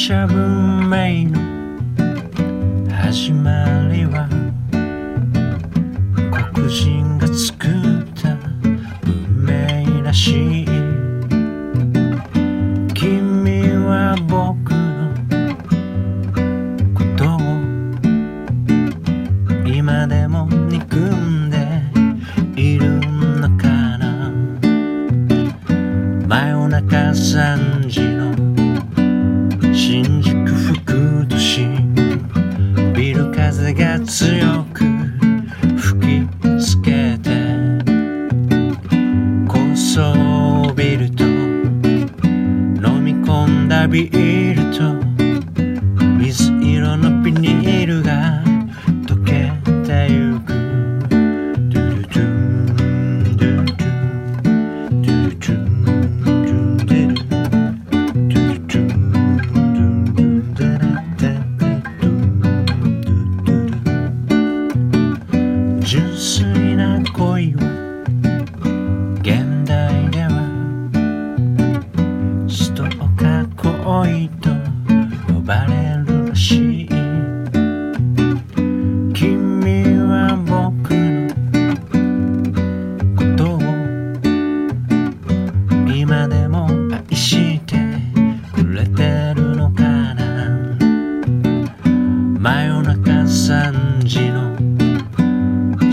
ゥルギリシャ文明の始まりは黒人が作った運命らしい君は僕のことを今でも憎んでいるのかな？真夜中3時層ビルと飲み込んだビールと水色のビニール呼ばれるらしい君は僕のことを今でも愛してくれてるのかな?真夜中3時の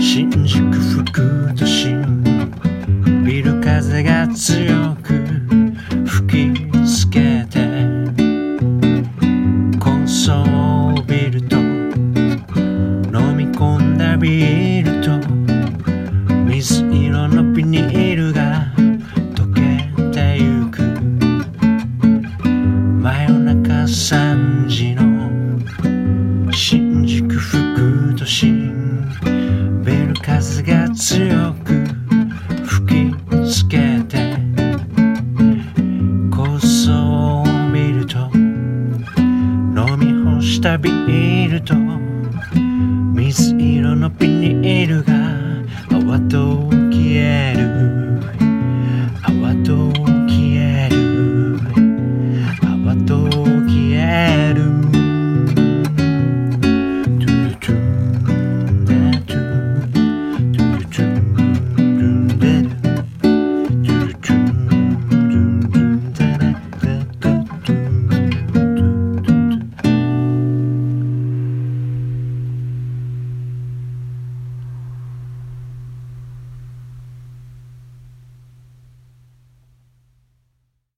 新宿副都心。ビル風が強く夜中3時の新宿副都心ビル風が強く吹きつけて高層ビルと飲み干したビールと水色の